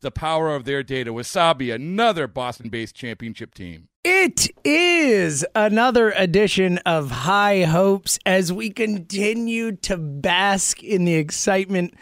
the power of their data. Wasabi, another Boston based championship team. It is another edition of High Hopes as we continue to bask in the excitement,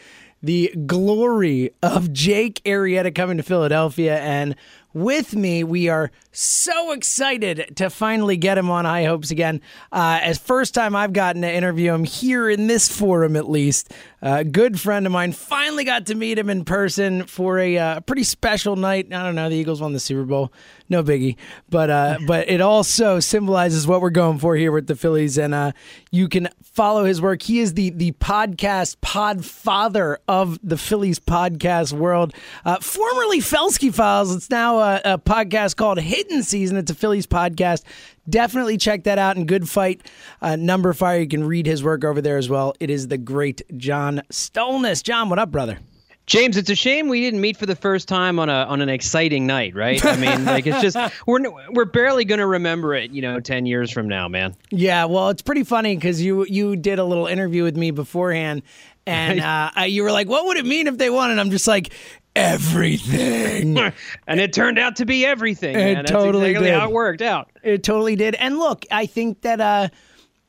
the glory of Jake Arrieta coming to Philadelphia. And with me, we are so excited to finally get him on High Hopes again. Uh, as first time I've gotten to interview him here in this forum, at least. A uh, good friend of mine finally got to meet him in person for a uh, pretty special night. I don't know. The Eagles won the Super Bowl, no biggie, but uh, but it also symbolizes what we're going for here with the Phillies, and uh, you can follow his work. He is the the podcast pod father of the Phillies podcast world. Uh, formerly Felske Files, it's now a, a podcast called Hittin' Season. It's a Phillies podcast definitely check that out. And Good Phight uh, Numberfire, you can read his work over there as well. It is the great John Stolnis. John, what up, brother? James, it's a shame we didn't meet for the first time on a on an exciting night, right? I mean, like it's just we're we're barely going to remember it, you know, 10 years from now, man. Yeah, well, it's pretty funny cuz you you did a little interview with me beforehand and uh, you were like, "What would it mean if they won?" And I'm just like, "Everything." and it turned out to be everything. It man. That's totally exactly did. how it worked out. It totally did. And look, I think that uh,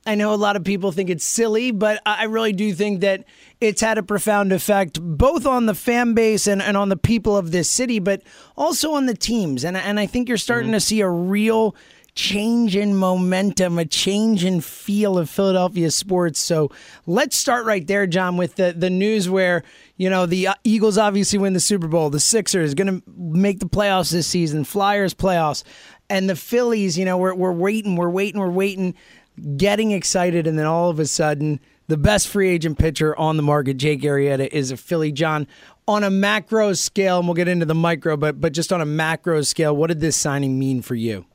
I know a lot of people think it's silly, but I really do think that it's had a profound effect both on the fan base and, and on the people of this city, but also on the teams. And and I think you're starting to see a real change in momentum, a change in feel of Philadelphia sports. So let's start right there, John, with the, the news where, you know, the uh, Eagles obviously win the Super Bowl, the Sixers going to make the playoffs this season, Flyers playoffs, and the Phillies, you know, we're, we're waiting, we're waiting, we're waiting, getting excited, and then all of a sudden, the best free agent pitcher on the market, Jake Arrieta, is a Philly. John, on a macro scale, and we'll get into the micro, but but just on a macro scale, what did this signing mean for you?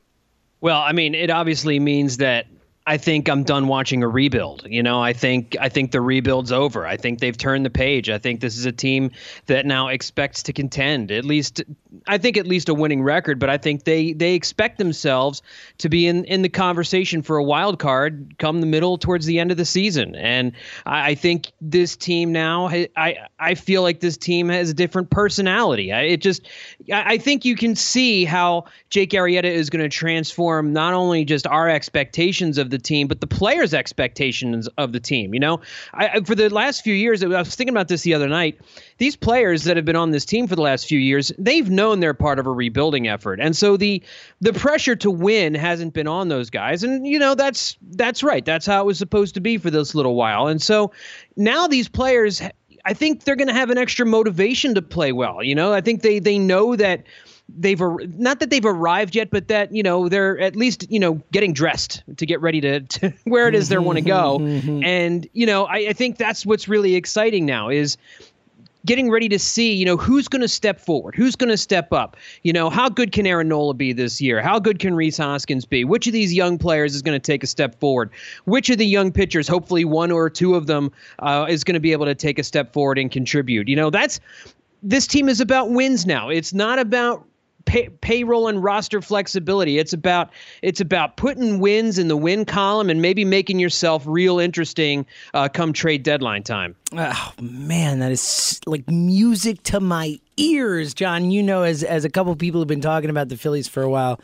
Well, I mean, it obviously means that I think I'm done watching a rebuild. You know, I think I think the rebuild's over. I think they've turned the page. I think this is a team that now expects to contend. At least I think at least a winning record, but I think they they expect themselves to be in in the conversation for a wild card come the middle towards the end of the season. And I, I think this team now I I feel like this team has a different personality. I, it just I, I think you can see how Jake Arrieta is going to transform not only just our expectations of the team, but the players' expectations of the team. You know, I, for the last few years, I was thinking about this the other night. These players that have been on this team for the last few years, they've known they're part of a rebuilding effort, and so the the pressure to win hasn't been on those guys. And you know, that's that's right. That's how it was supposed to be for this little while. And so now these players. I think they're going to have an extra motivation to play well. You know, I think they they know that they've ar- not that they've arrived yet, but that you know they're at least you know getting dressed to get ready to, to where it is they want to go. Mm-hmm, mm-hmm, mm-hmm. and you know, I, I think that's what's really exciting now is getting ready to see, you know, who's going to step forward, who's going to step up. You know, how good can Aaron Nola be this year? How good can Rhys Hoskins be? Which of these young players is going to take a step forward? Which of the young pitchers, hopefully one or two of them, uh, is going to be able to take a step forward and contribute? You know, that's this team is about wins now. It's not about pay, payroll and roster flexibility. It's about it's about putting wins in the win column and maybe making yourself real interesting uh, come trade deadline time. Oh man, that is like music to my ears, John. You know, as as a couple people have been talking about the Phillies for a while,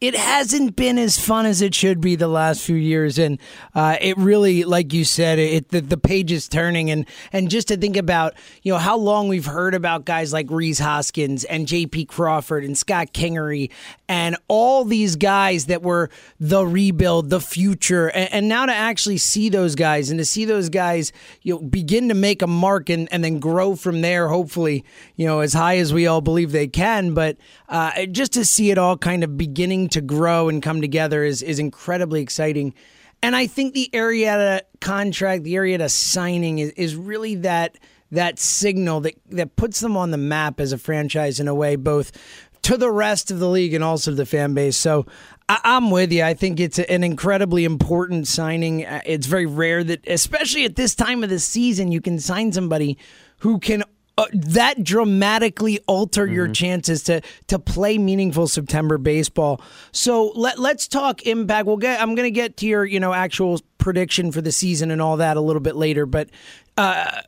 it hasn't been as fun as it should be the last few years, and uh, it really, like you said, it the, the page is turning, and and just to think about you know how long we've heard about guys like Rhys Hoskins and J.P. Crawford and Scott Kingery and all these guys that were the rebuild, the future, and, and now to actually see those guys and to see those guys you know begin to make a mark and and then grow from there, hopefully you know as high as we all believe they can, but uh, just to see it all kind of beginning to grow and come together is is incredibly exciting. And I think the Arrieta contract, the Arrieta signing is, is really that that signal that that puts them on the map as a franchise in a way, both to the rest of the league and also the fan base. So I, am with you. I think it's an incredibly important signing. Uh, it's very rare that, especially at this time of the season, you can sign somebody who can uh, that dramatically alter mm-hmm. your chances to to play meaningful September baseball. So let let's talk impact. We'll get. I'm going to get to your you know actual prediction for the season and all that a little bit later, but. Uh,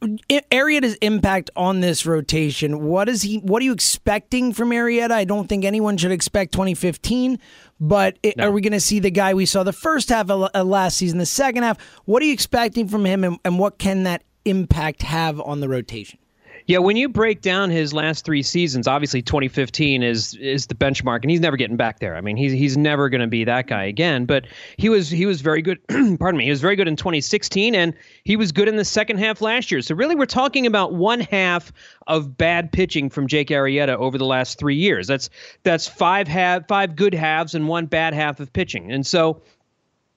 Arrieta's impact on this rotation. What is he? What are you expecting from Arrieta? I don't think anyone should expect 2015, but it, no. are we going to see the guy we saw the first half of last season, the second half? What are you expecting from him, and, and what can that impact have on the rotation? Yeah, when you break down his last three seasons, obviously 2015 is is the benchmark, and he's never getting back there. I mean, he's he's never going to be that guy again. But he was he was very good. pardon me, he was very good in 2016, and he was good in the second half last year. So really, we're talking about one half of bad pitching from Jake Arrieta over the last three years. That's that's five half five good halves and one bad half of pitching, and so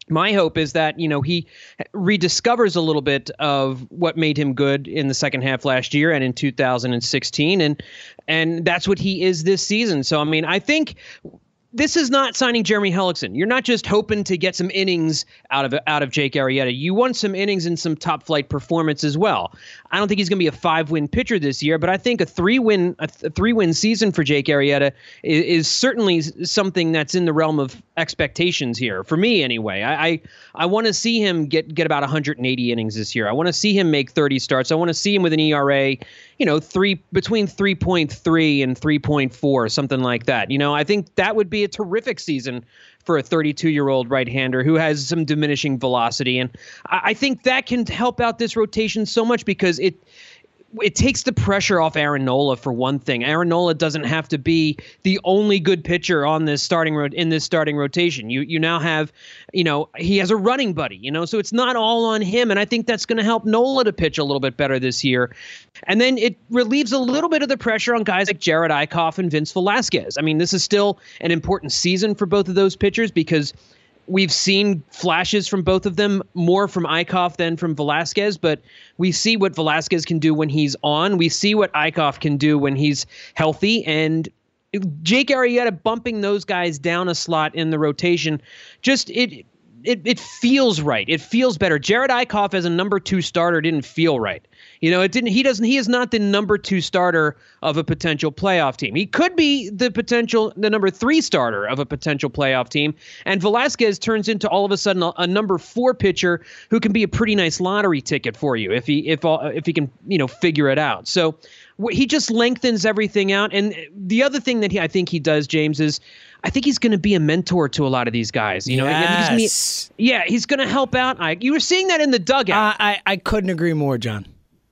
my hope is that you know he rediscovers a little bit of what made him good in the second half last year and in 2016 and and that's what he is this season. So i mean i think this is not signing Jeremy Hellickson. You're not just hoping to get some innings out of out of Jake Arrieta. You want some innings and some top flight performance as well. I don't think he's going to be a five win pitcher this year, but I think a three win a, th- three win season for Jake Arrieta is, is, certainly something that's in the realm of expectations here for me anyway. I I, I want to see him get get about 180 innings this year. I want to see him make 30 starts. I want to see him with an ERA you know, three between 3.3 and 3.4, something like that. You know, I think that would be a terrific season for a 32 year old right hander who has some diminishing velocity. And I think that can help out this rotation so much because it it takes the pressure off Aaron Nola for one thing. Aaron Nola doesn't have to be the only good pitcher on this starting ro- in this starting rotation. You you now have, you know, he has a running buddy, you know, so it's not all on him and I think that's going to help Nola to pitch a little bit better this year. And then it relieves a little bit of the pressure on guys like Jared Eickhoff and Vince Velasquez. I mean, this is still an important season for both of those pitchers because we've seen flashes from both of them, more from Eickhoff than from Velasquez, but we see what Velasquez can do when he's on. We see what Eickhoff can do when he's healthy. And Jake Arrieta bumping those guys down a slot in the rotation, just it it, it feels right. It feels better. Jared Eickhoff as a number two starter didn't feel right. You know, it didn't. He doesn't. He is not the number two starter of a potential playoff team. He could be the potential, the number three starter of a potential playoff team. And Velasquez turns into all of a sudden a, a number four pitcher who can be a pretty nice lottery ticket for you if he if if he can you know figure it out. So he just lengthens everything out. And the other thing that he, I think he does, James, is I think he's going to be a mentor to a lot of these guys. You know, yes. yeah, he's going to help out. I, you were seeing that in the dugout. Uh, I I couldn't agree more, John.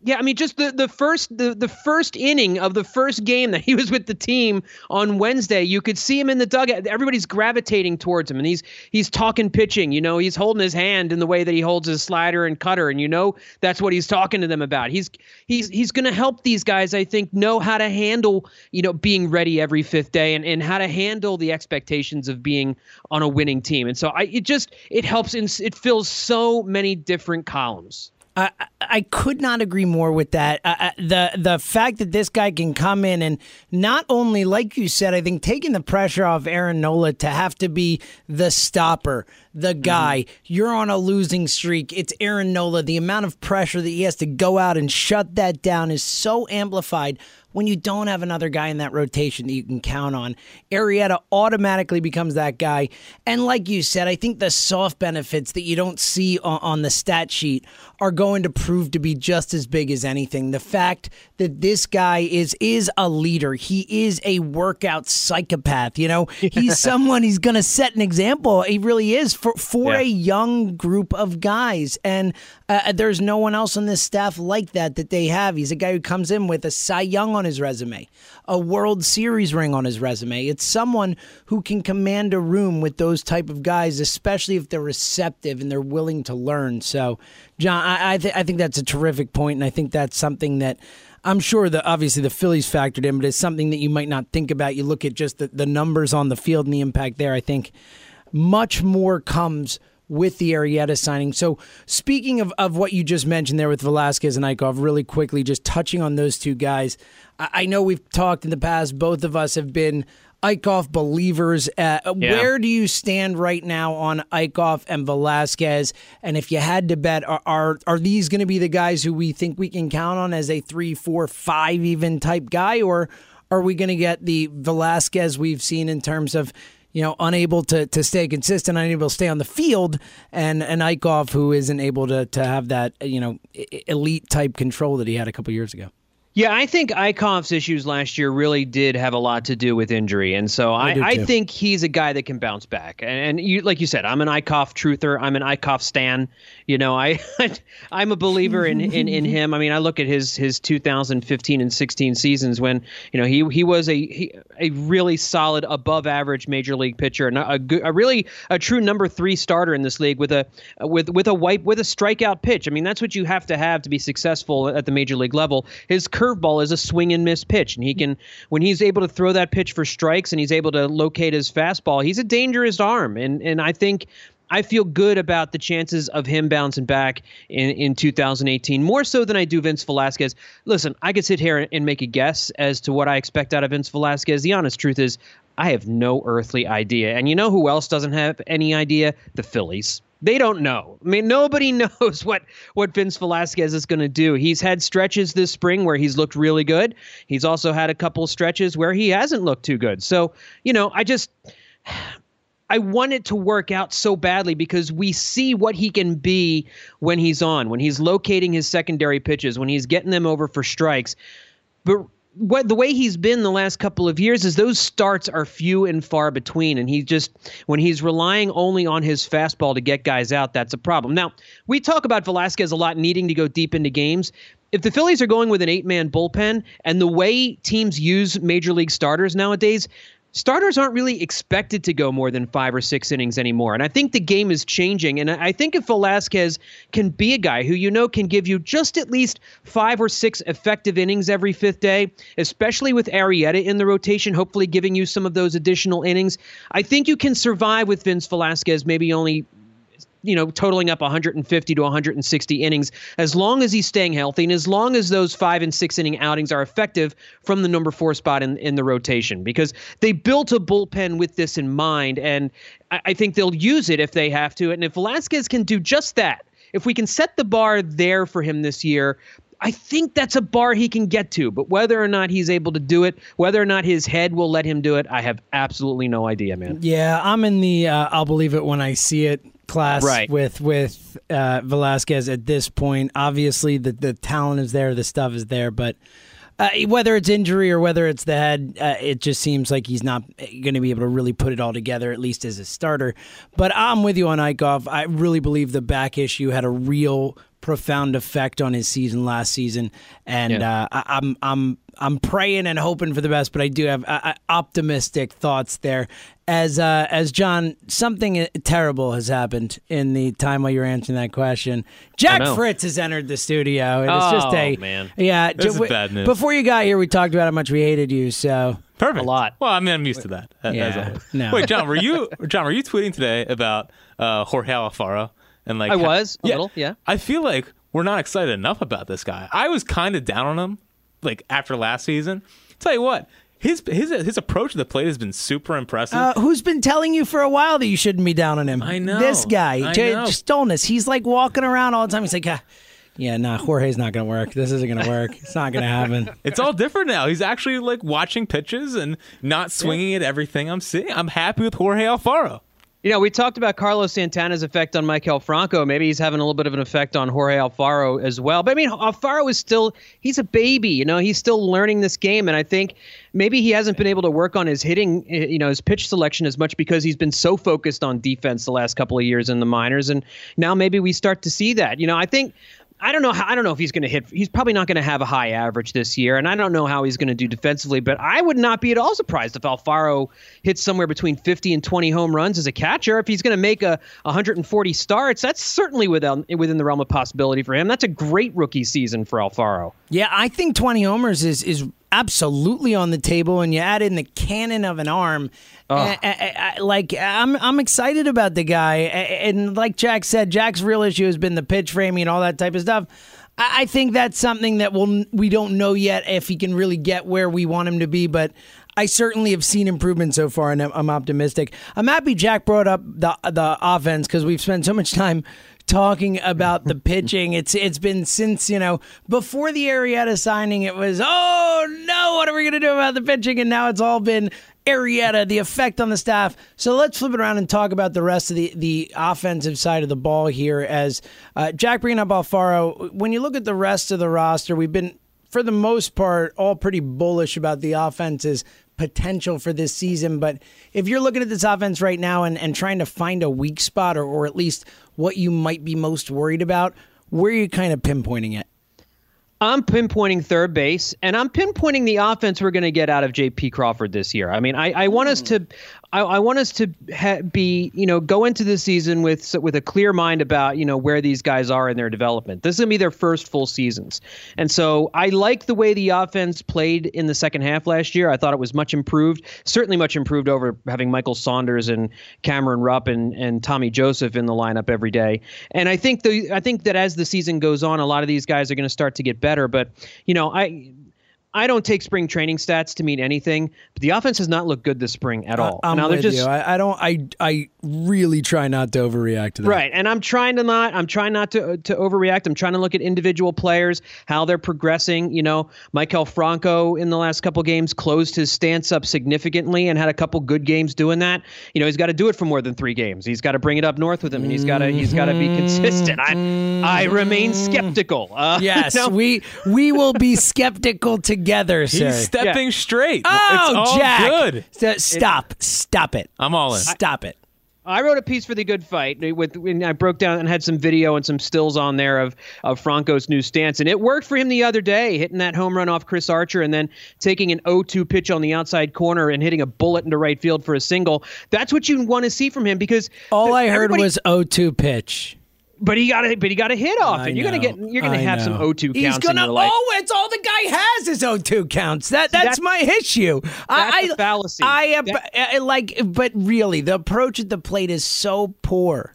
Yeah, I mean, just the, the first the, the first inning of the first game that he was with the team on Wednesday, you could see him in the dugout. Everybody's gravitating towards him, and he's he's talking pitching. You know, he's holding his hand in the way that he holds his slider and cutter, and you know that's what he's talking to them about. He's he's he's going to help these guys, I think, know how to handle you know being ready every fifth day and, and how to handle the expectations of being on a winning team. And so I it just it helps in it fills so many different columns. I, I could not agree more with that. Uh, the the fact that this guy can come in and not only, like you said, I think taking the pressure off Aaron Nola to have to be the stopper, the guy. Mm-hmm. You're on a losing streak. It's Aaron Nola. The amount of pressure that he has to go out and shut that down is so amplified when you don't have another guy in that rotation that you can count on. Arrieta automatically becomes that guy. And like you said, I think the soft benefits that you don't see on, on the stat sheet are going to prove to be just as big as anything. The fact that this guy is is a leader. He is a workout psychopath. You know, he's someone he's going to set an example. He really is for for yeah. a young group of guys. And uh, there's no one else on this staff like that that they have. He's a guy who comes in with a Cy Young on his resume, a World Series ring on his resume. It's someone who can command a room with those type of guys, especially if they're receptive and they're willing to learn. So, John, I I, th- I think that's a terrific point, and I think that's something that. I'm sure that obviously the Phillies factored in, but it's something that you might not think about. You look at just the, the numbers on the field and the impact there. I think much more comes with the Arrieta signing. So, speaking of, of what you just mentioned there with Velasquez and Eickhoff, really quickly, just touching on those two guys, I, I know we've talked in the past, both of us have been Eickhoff believers. Uh, yeah. Where do you stand right now on Eickhoff and Velasquez? And if you had to bet, are are, are these going to be the guys who we think we can count on as a three, four, five even type guy, or are we going to get the Velasquez we've seen in terms of you know, unable to, to stay consistent, unable to stay on the field, and an Eickhoff who isn't able to, to have that, you know, elite type control that he had a couple years ago. Yeah, I think Eickhoff's issues last year really did have a lot to do with injury, and so I, I, I think he's a guy that can bounce back. And, and, you, like you said, I'm an Eickhoff truther. I'm an Eickhoff stan. You know, I I'm a believer in, in in him. I mean, I look at his his 2015 and 16 seasons when you know he he was a he, a really solid, above average major league pitcher, and a, a, a really a true number three starter in this league with a with with a wipe with a strikeout pitch. I mean, that's what you have to have to be successful at the major league level. His curveball is a swing and miss pitch, and he can when he's able to throw that pitch for strikes and he's able to locate his fastball, he's a dangerous arm, and and I think I feel good about the chances of him bouncing back in, in 2018, more so than I do Vince Velasquez. Listen, I could sit here and make a guess as to what I expect out of Vince Velasquez. The honest truth is, I have no earthly idea. And you know who else doesn't have any idea? The Phillies. They don't know. I mean, nobody knows what what Vince Velasquez is going to do. He's had stretches this spring where he's looked really good. He's also had a couple stretches where he hasn't looked too good. So, you know, I just I want it to work out so badly because we see what he can be when he's on, when he's locating his secondary pitches, when he's getting them over for strikes. But what the way he's been the last couple of years is those starts are few and far between. And he just when he's relying only on his fastball to get guys out that's a problem. Now we talk about velasquez a lot needing to go deep into games. If the phillies are going with an eight man bullpen and the way teams use major league starters nowadays starters aren't really expected to go more than five or six innings anymore. And I think the game is changing. And I think if Velasquez can be a guy who you know can give you just at least five or six effective innings every fifth day, especially with Arrieta in the rotation, hopefully giving you some of those additional innings, I think you can survive with Vince Velasquez maybe only you know, totaling up 150 to 160 innings, as long as he's staying healthy and as long as those five and six inning outings are effective from the number four spot in, in the rotation, because they built a bullpen with this in mind. And I, I think they'll use it if they have to. And if Velasquez can do just that, if we can set the bar there for him this year, I think that's a bar he can get to, but whether or not he's able to do it, whether or not his head will let him do it, I have absolutely no idea, man. Yeah, I'm in the uh, I'll believe it when I see it class right. with with uh, Velasquez at this point. Obviously, the the talent is there, the stuff is there, but. Uh, whether it's injury or whether it's the head, uh, it just seems like he's not going to be able to really put it all together, at least as a starter. But I'm with you on Eickhoff. I really believe the back issue had a real profound effect on his season last season, and yeah. uh, I, I'm I'm I'm praying and hoping for the best, but I do have uh, uh optimistic thoughts there. As uh, as John, something uh, terrible has happened in the time while you're answering that question. Jack. Fritz has entered the studio. It's oh, just a man. Yeah, this j- is bad news. Before you got here, we talked about how much we hated you. So perfect. A lot. Well, I mean, I'm used to that. Yeah. No. Wait, John, were you John? Were you tweeting today about uh, Jorge Alfaro? And like, I was a yeah, little. Yeah. I feel like we're not excited enough about this guy. I was kind of down on him, like after last season. Tell you what, his his his approach to the plate has been super impressive. Uh, who's been telling you for a while that you shouldn't be down on him? I know. This guy, I J- know. Stolnis. He's like walking around all the time. He's like, ah, yeah, nah, Jorge's not going to work. This isn't going to work. It's not going to happen. it's all different now. He's actually like watching pitches and not swinging at everything I'm seeing. I'm happy with Jorge Alfaro. You know, we talked about Carlos Santana's effect on Maikel Franco. Maybe he's having a little bit of an effect on Jorge Alfaro as well. But I mean, Alfaro is still, he's a baby. You know, he's still learning this game. And I think maybe he hasn't been able to work on his hitting, eh, you know, his pitch selection as much because he's been so focused on defense the last couple of years in the minors. And now maybe we start to see that. You know, I think I don't know. How, I don't know if he's going to hit. He's probably not going to have a high average this year, and I don't know how he's going to do defensively. But I would not be at all surprised if Alfaro hits somewhere between 50 and 20 home runs as a catcher. If he's going to make a 140 starts, that's certainly within within the realm of possibility for him. That's a great rookie season for Alfaro. Yeah, I think 20 homers is is absolutely on the table, and you add in the cannon of an arm. I, I, eh, eh, eh, I, like I'm, I'm excited about the guy, and like Jack said, Jack's real issue has been the pitch framing and all that type of stuff. I, I think that's something that we'll, we don't know yet if he can really get where we want him to be, but. I certainly have seen improvement so far, and I'm, I'm optimistic. I'm happy Jack brought up the the offense because we've spent so much time talking about the pitching. It's it's been since you know before the Arrieta signing. It was oh no, what are we going to do about the pitching? And now it's all been Arrieta, the effect on the staff. So let's flip it around and talk about the rest of the the offensive side of the ball here. As uh, Jack bringing up Alfaro, when you look at the rest of the roster, we've been for the most part all pretty bullish about the offense's potential for this season. But if you're looking at this offense right now and, and trying to find a weak spot or, or at least what you might be most worried about, where are you kind of pinpointing it? I'm pinpointing third base, and I'm pinpointing the offense we're going to get out of J.P. Crawford this year. I mean, I, I want us hmm. to, I, I want us to ha- be, you know, go into the season with with a clear mind about, you know, where these guys are in their development. This is to be their first full seasons, and so I like the way the offense played in the second half last year. I thought it was much improved, certainly much improved over having Michael Saunders and Cameron Rupp and, and Tommy Joseph in the lineup every day. And I think the I think that as the season goes on, a lot of these guys are going to start to get better. But you know, I I don't take spring training stats to mean anything, but the offense has not looked good this spring at all. I'm now with just you. I, I don't. I I really try not to overreact to that. Right, and I'm trying to not. I'm trying not to to overreact. I'm trying to look at individual players, how they're progressing. You know, Maikel Franco in the last couple games closed his stance up significantly and had a couple good games doing that. You know, he's got to do it for more than three games. He's got to bring it up north with him, and he's got to he's got to be consistent. I I remain skeptical. Uh, Yes, we we will be skeptical together, sir. He's stepping straight. oh, it's all Jack! good. S- stop! stop it! I'm all in. Stop it! I wrote a piece for the Good Phight with when I broke down and had some video and some stills on there of of Franco's new stance, and it worked for him the other day, hitting that home run off Chris Archer and then taking an 0-2 pitch on the outside corner and hitting a bullet into right field for a single. That's what you want to see from him because All the- I heard was 0-2 pitch. But he got a but he got a hit off, I and you're gonna get you're gonna I have know. some 0-2 He's gonna. in your life. Oh, it's all the guy has is 0-2 counts. That that's, that's- my issue. I, that's I a fallacy. I am That- I- uh, like, but really, the approach at the plate is so poor.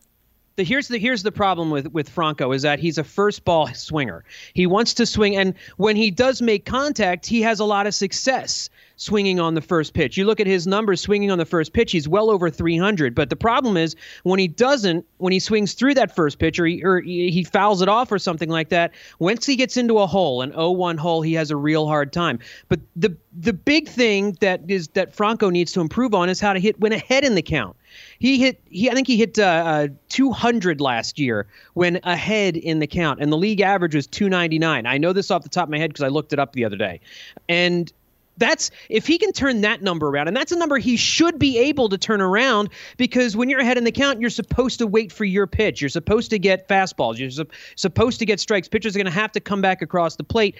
the here's the here's the problem with with Franco is that he's a first ball swinger. He wants to swing, and when he does make contact, he has a lot of success swinging on the first pitch. You look at his numbers swinging on the first pitch; he's well over 300. But the problem is when he doesn't, when he swings through that first pitch, or he, or he fouls it off or something like that. Once he gets into a hole, an 0-1 hole, he has a real hard time. But the the big thing that is that Franco needs to improve on is how to hit when ahead in the count. He hit. He I think he hit uh, uh, 200 last year when ahead in the count, and the league average was 299. I know this off the top of my head because I looked it up the other day, and that's if he can turn that number around, and that's a number he should be able to turn around because when you're ahead in the count, you're supposed to wait for your pitch. You're supposed to get fastballs. You're sup- supposed to get strikes. Pitchers are going to have to come back across the plate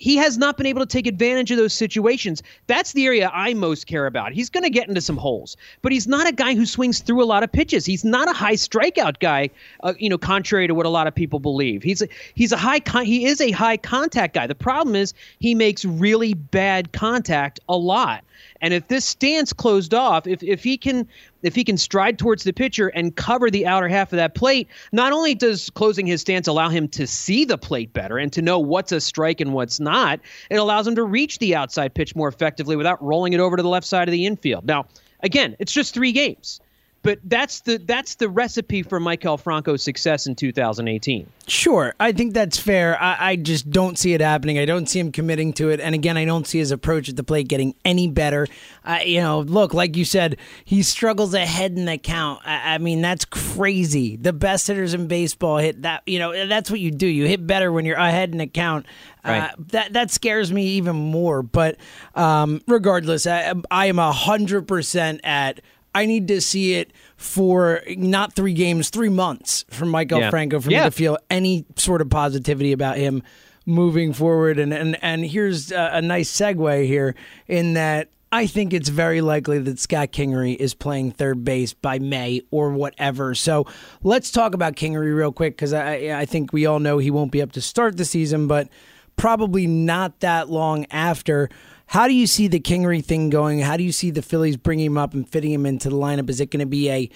he has not been able to take advantage of those situations. That's the area I most care about. He's going to get into some holes, but he's not a guy who swings through a lot of pitches. He's not a high strikeout guy, uh, you know, contrary to what a lot of people believe. He's a, he's a high con- he is a high contact guy. The problem is he makes really bad contact a lot. And if this stance closed off, if if he can if he can stride towards the pitcher and cover the outer half of that plate, not only does closing his stance allow him to see the plate better and to know what's a strike and what's not, it allows him to reach the outside pitch more effectively without rolling it over to the left side of the infield. Now, again, it's just three games. But that's the that's the recipe for Maikel Franco's success in 2018. Sure, I think that's fair. I, I, just don't see it happening. I don't see him committing to it, and again, I don't see his approach at the plate getting any better. Uh, you know, look, like you said, he struggles ahead in the count. I, I, mean, that's crazy. The best hitters in baseball hit that. You know, that's what you do. You hit better when you're ahead in the count. Uh, right. Uh, that that scares me even more. But um, regardless, I, I am hundred percent at I need to see it for not three games, three months from Maikel yeah. Franco for yeah. me to feel any sort of positivity about him moving forward. And and and here's a, a nice segue here in that I think it's very likely that Scott Kingery is playing third base by May or whatever. So let's talk about Kingery real quick because I I think we all know he won't be up to start the season, but probably not that long after. How do you see the Kingery thing going? How do you see the Phillies bringing him up and fitting him into the lineup? Is it going to be a,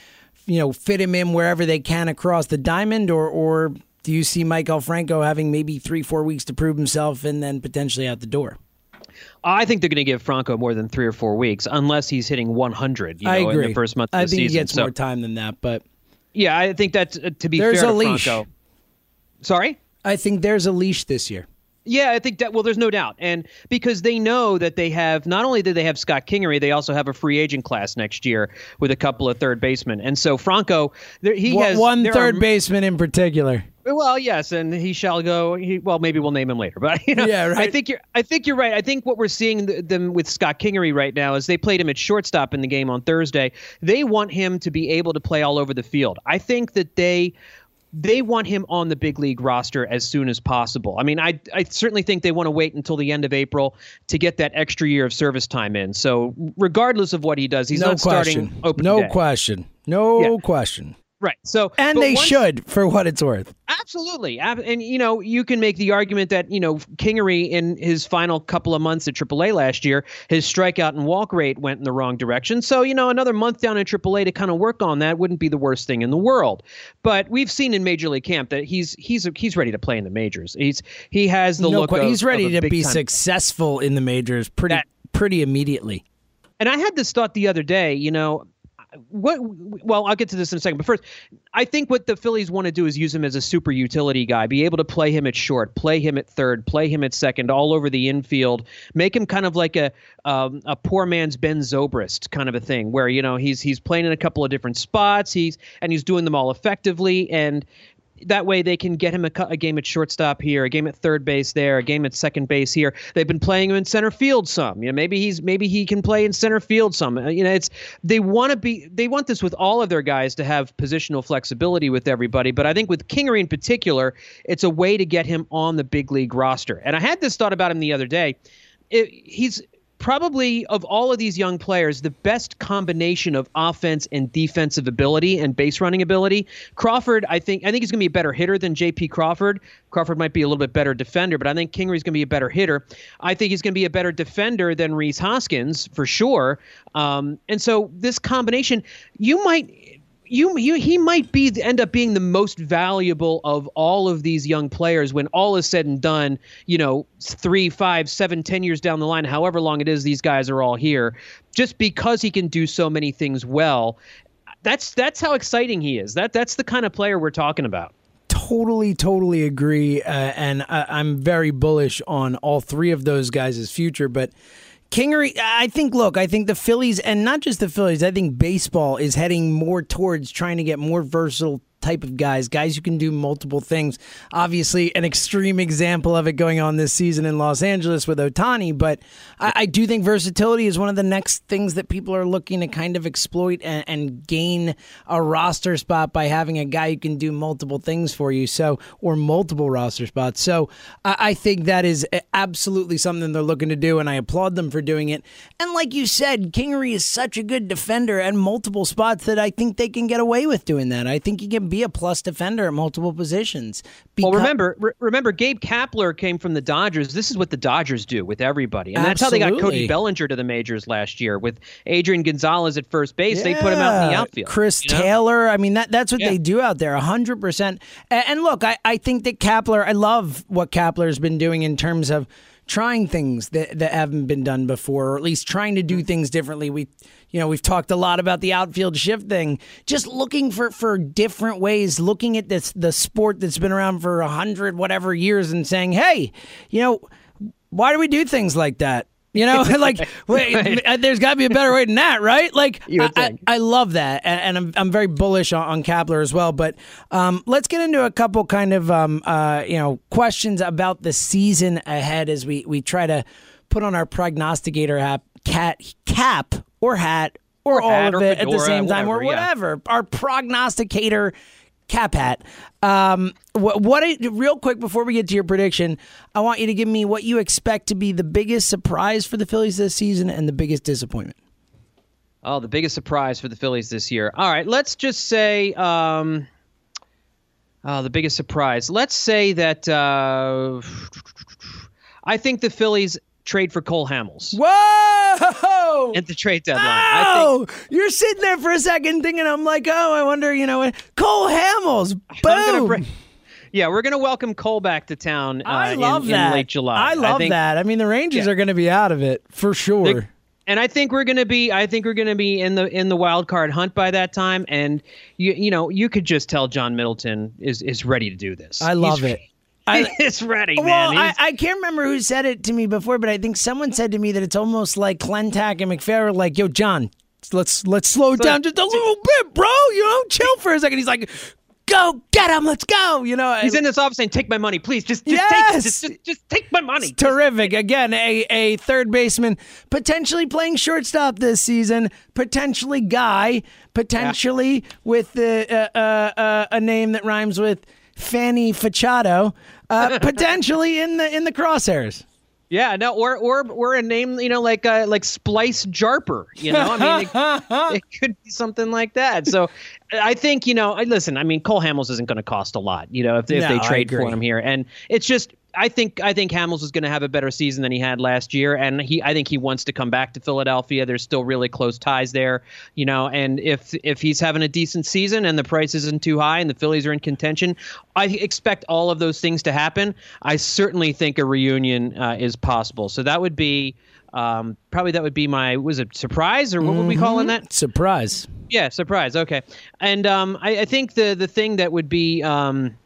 you know, fit him in wherever they can across the diamond, or or do you see Maikel Franco having maybe three four weeks to prove himself and then potentially out the door? I think they're going to give Franco more than three or four weeks, unless he's hitting 100. You know, I agree. In the first month of I the think season. he gets so, more time than that, but yeah, I think that's uh, to be there's fair a to leash. Franco. Sorry. I think there's a leash this year. Yeah, I think that. Well, there's no doubt, and because they know that they have not only do they have Scott Kingery, they also have a free agent class next year with a couple of third basemen, and so Franco, there, he one, has one third are, baseman in particular. Well, yes, and he shall go. He, well, maybe we'll name him later, but you know, yeah, right. I think you're. I think you're right. I think what we're seeing th- them with Scott Kingery right now is they played him at shortstop in the game on Thursday. They want him to be able to play all over the field. I think that they they want him on the big league roster as soon as possible. I mean, I I certainly think they want to wait until the end of April to get that extra year of service time in. So regardless of what he does, he's no not question. starting open. No day. question. No Yeah. question. Right. So And they once- should, for what it's worth. Absolutely. And, you know, you can make the argument that, you know, Kingery in his final couple of months at AAA last year, his strikeout and walk rate went in the wrong direction. So, you know, another month down in AAA to kind of work on that wouldn't be the worst thing in the world. But we've seen in Major League Camp that he's he's he's ready to play in the majors. He's he has the no look of- he's ready to be big-time- successful in the majors pretty That- pretty immediately. And I had this thought the other day, you know, what well, I'll get to this in a second. But first, I think what the Phillies want to do is use him as a super utility guy, be able to play him at short, play him at third, play him at second, all over the infield, make him kind of like a um, a poor man's Ben Zobrist kind of a thing, where you know he's he's playing in a couple of different spots, he's and he's doing them all effectively, and that way they can get him a, a game at shortstop here, a game at third base there, a game at second base here. They've been playing him in center field some. You know, maybe he's maybe he can play in center field some. Uh, You know, it's they want to be they want this with all of their guys to have positional flexibility with everybody. But I think with Kingery in particular, it's a way to get him on the big league roster. And I had this thought about him the other day. It, he's probably of all of these young players the best combination of offense and defensive ability and base running ability. Crawford i think i think he's going to be a better hitter than jp crawford. Crawford might be a little bit better defender but i think kingery's going to be a better hitter. I think he's going to be a better defender than rhys hoskins for sure. Um, and so this combination you might you, you he might be end up being the most valuable of all of these young players when all is said and done you know three five seven ten years down the line however long it is these guys are all here just because he can do so many things well that's that's how exciting he is that that's the kind of player we're talking about Totally, totally agree. Uh, and I, I'm very bullish on all three of those guys' future. But Kingery, I think, look, I think the Phillies, and not just the Phillies, I think baseball is heading more towards trying to get more versatile type of guys, guys who can do multiple things. Obviously, an extreme example of it going on this season in Los Angeles with Ohtani, but I, I do think versatility is one of the next things that people are looking to kind of exploit and, and gain a roster spot by having a guy who can do multiple things for you. So, or multiple roster spots. So, I, I think that is absolutely something they're looking to do, and I applaud them for doing it. And like you said, Kingery is such a good defender at multiple spots that I think they can get away with doing that. I think he can be a plus defender at multiple positions. well, remember, re- remember, Gabe Kapler came from the Dodgers. This is what the Dodgers do with everybody, and that's how they got Cody Bellinger to the majors last year with Adrian Gonzalez at first base. Yeah. They put him out in the outfield. Chris you know? Taylor. I mean, that that's what Yeah. they do out there, hundred percent. And look, I, I think that Kapler. I love what Kapler's been doing in terms of trying things that, that haven't been done before, or at least trying to do mm. things differently. We, you know, we've talked a lot about the outfield shift thing. Just looking for for different ways, looking at this the sport that's been around for a hundred whatever years, and saying, hey, you know, why do we do things like that? You know, like wait, there's got to be a better way than that, right? Like I, I. I love that, and, and I'm I'm very bullish on, on Kapler as well. But um, let's get into a couple kind of um, uh, you know questions about the season ahead as we we try to put on our prognosticator hat, cat cap or hat or, Or all of or it at the same time or whatever, yeah. Our prognosticator cap hat. Um, what, what real quick before we get to your prediction, I want you to give me what you expect to be the biggest surprise for the Phillies this season and the biggest disappointment. Oh, the biggest surprise for the Phillies this year. All right, let's just say um, oh, the biggest surprise. Let's say that uh, I think the Phillies trade for Cole Hamels Whoa! at the trade deadline. I think Oh, you're sitting there for a second thinking, I'm like, oh, I wonder, you know, Cole Hamels, boom. bring- yeah, we're gonna welcome Cole back to town. Uh, I love in, that. late July. I love think- that. I mean, the Rangers Yeah. are going to be out of it for sure. and I think we're gonna be. I think we're gonna be in the in the wild card hunt by that time. And you you know you could just tell John Middleton is is ready to do this. I love He's- it. I- He's ready, Well, man. I, I can't remember who said it to me before, but I think someone said to me that it's almost like Klentak and are like, "Yo, John, let's let's slow it down just a little bit, bro. You know, chill for a second. He's like, "Go get him, let's go." You know, He's in this office saying, "Take my money, please. Just, just take Yes! it. Just, just, just take my money." terrific. Again, a, a third baseman potentially playing shortstop this season, potentially guy, potentially with the, uh, uh, uh, a name that rhymes with Fanny Fachado, uh, potentially in the in the crosshairs. Yeah, no, or or or a name, you know, like uh, like Splice Jarper. You know, I mean, it, it could be something like that. So, I think you know, I listen. I mean, Cole Hamels isn't going to cost a lot. You know, if, if No, they trade for him here, and it's just. I think I think Hamels is going to have a better season than he had last year, and he I think he wants to come back to Philadelphia. There's still really close ties there, you know. And if if he's having a decent season and the price isn't too high and the Phillies are in contention, I expect all of those things to happen. I certainly think a reunion uh, is possible. So that would be um, probably that would be my was it surprise or what would we call in that? Surprise. Yeah, surprise. Okay, and um, I, I think the the thing that would be. Um,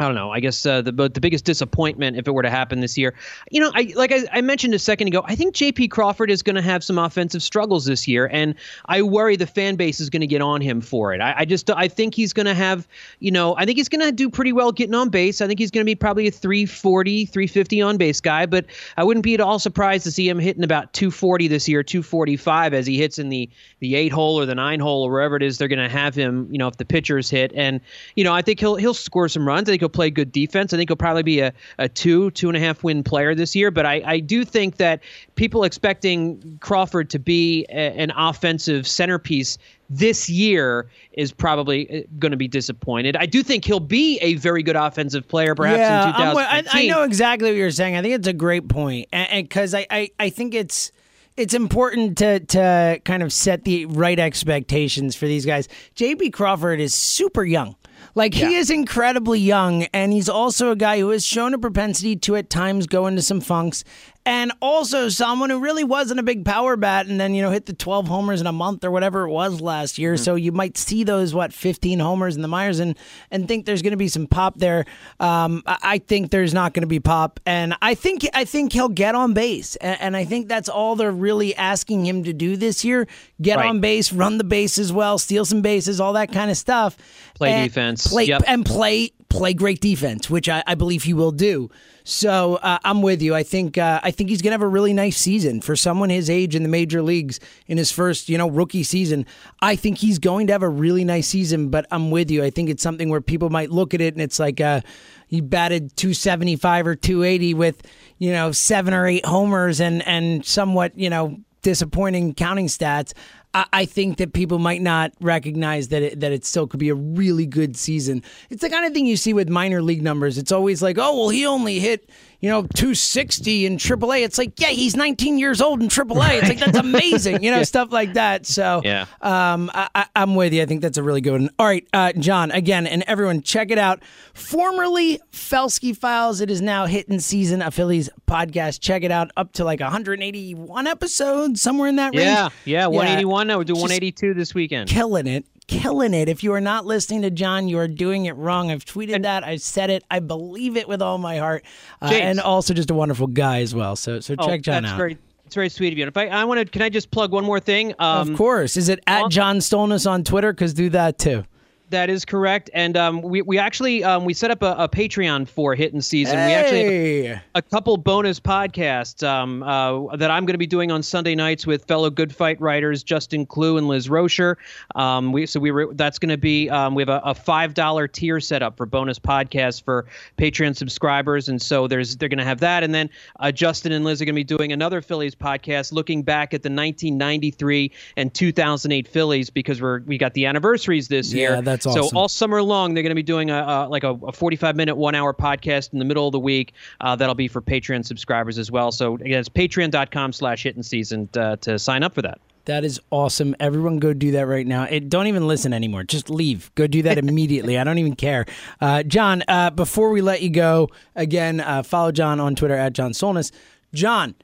I don't know. I guess uh, the but the biggest disappointment if it were to happen this year, you know, I like I, I mentioned a second ago. I think J.P. Crawford is going to have some offensive struggles this year, and I worry the fan base is going to get on him for it. I, I just I think he's going to have, you know, I think he's going to do pretty well getting on base. I think he's going to be probably a 340, 350 on base guy, but I wouldn't be at all surprised to see him hitting about 240 this year, 245 as he hits in the the eight hole or the nine hole or wherever it is they're going to have him. You know, if the pitchers hit, and you know, I think he'll he'll score some runs. I think he'll play good defense. I think he'll probably be a, a two two and a half win player this year. But I I do think that people expecting Crawford to be a, an offensive centerpiece this year is probably uh, going to be disappointed. I do think he'll be a very good offensive player, perhaps yeah, in I, I know exactly what you're saying. I think it's a great point, and because I, I, I think it's it's important to to kind of set the right expectations for these guys. J.P. Crawford is super young. Like he is incredibly young, and he's also a guy who has shown a propensity to at times go into some funks, and also someone who really wasn't a big power bat, and then you know hit the 12 homers in a month or whatever it was last year. So you might see those what 15 homers in the Myers and and think there's going to be some pop there. Um, I, I think there's not going to be pop, and I think I think he'll get on base, and, and I think that's all they're really asking him to do this year: get Right. on base, run the bases well, steal some bases, all that kind of stuff. Play And defense. play Yep. and play play great defense, which I, I believe he will do. So uh, I'm with you. I think uh, I think he's gonna have a really nice season for someone his age in the major leagues in his first you know rookie season. I think he's going to have a really nice season. But I'm with you. I think it's something where people might look at it and it's like uh, he batted 275 or 280 with you know seven or eight homers and and somewhat you know disappointing counting stats. I, think that people might not recognize that it, that it still could be a really good season. It's the kind of thing you see with minor league numbers. It's always like, oh well, he only hit you know 260 in AAA. It's like, yeah, he's 19 years old in AAA. Right. It's like that's amazing, you know, stuff like that. So yeah, um, I, am with you. I think that's a really good one. All right, uh, John, again, and everyone, check it out. Formerly Felske Files, it is now Hittin' Season a Phillies podcast. Check it out, up to like 181 episodes, somewhere in that range. Yeah, yeah, 181. Yeah. Now we're doing 182 this weekend. Killing it killing it. If you are not listening to John, you are doing it wrong. I've tweeted and, that. I've said it. I believe it with all my heart. Uh, and also just a wonderful guy as well. So so oh, check John that's out. Very, it's very sweet of you. And if I, I want to, can I just plug one more thing? Um, of course. Is it at John Stolnis on Twitter? Because do that too. That is correct, and um, we we actually um, we set up a, a, Patreon for Hittin' Season. Hey. We actually have a, a couple bonus podcasts um, uh, that I'm going to be doing on Sunday nights with fellow Good Phight writers Justin Klugh and Liz Roscher. Um, we so we re- that's going to be um, we have a, a five dollar tier set up for bonus podcasts for Patreon subscribers, and so there's they're going to have that, and then uh, Justin and Liz are going to be doing another Phillies podcast looking back at the 1993 and 2008 Phillies because we're we got the anniversaries this yeah, year. That's awesome. So all summer long, they're going to be doing a, a like a, a, 45 minute, one hour podcast in the middle of the week. Uh, that'll be for Patreon subscribers as well. So again, it's patreon.com slash hittin' season to, to sign up for that. That is awesome. Everyone go do that right now. It, don't even listen anymore. Just leave. Go do that immediately. I don't even care. Uh, John, uh, before we let you go, again, uh, follow John on Twitter at John Stolnis. John,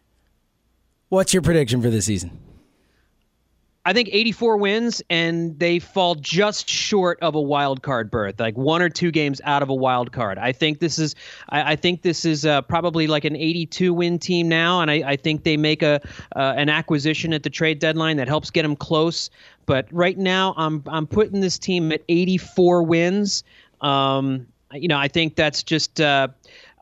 what's your prediction for this season? I think 84 wins, and they fall just short of a wild card berth, like one or two games out of a wild card. I think this is, I, I think this is uh, probably like an 82 win team now, and I, I think they make a uh, an acquisition at the trade deadline that helps get them close. But right now, I'm I'm putting this team at 84 wins. Um, you know, I think that's just. Uh,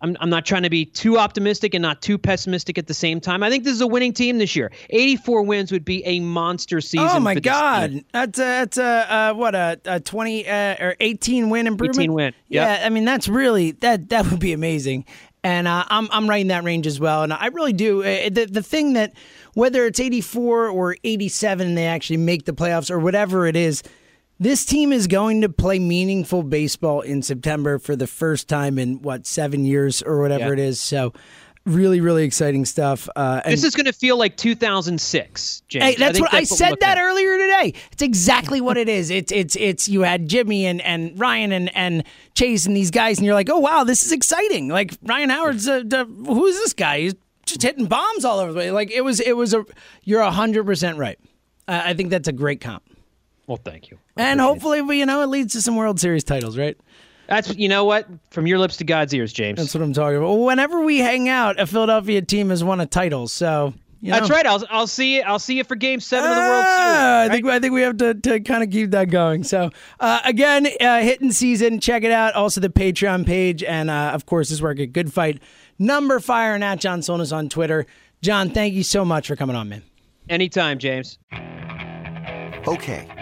I'm, I'm not trying to be too optimistic and not too pessimistic at the same time. I think this is a winning team this year. 84 wins would be a monster season. Oh my God, that's a, that's a uh, what a, a 20 uh, or 18 win improvement. 18 win. Yep. Yeah, I mean that's really that that would be amazing. And uh, I'm I'm right in that range as well. And I really do. Uh, the the thing that whether it's 84 or 87, they actually make the playoffs or whatever it is this team is going to play meaningful baseball in September for the first time in what seven years or whatever yeah. it is. So, really, really exciting stuff. Uh, this is going to feel like 2006, James. Hey, that's I what that's I said that at. earlier today. It's exactly what it is. It's it's it's you had Jimmy and, and Ryan and and Chase and these guys, and you're like, oh wow, this is exciting. Like Ryan Howard's a, a, who is this guy? He's just hitting bombs all over the place. Like it was it was a you're hundred percent right. Uh, I think that's a great comp. Well, thank you. I and hopefully, it. you know, it leads to some World Series titles, right? That's you know what from your lips to God's ears, James. That's what I'm talking about. Whenever we hang out, a Philadelphia team has won a title, so you know. That's right. I'll I'll see you. I'll see you for Game Seven of the World ah, Series. Right? I think I think we have to, to kind of keep that going. So uh, again, uh, hittin' season. Check it out. Also the Patreon page, and uh, of course this work at Good Phight. Number fire and at John Stolnis on Twitter. John, thank you so much for coming on, man. Anytime, James. Okay.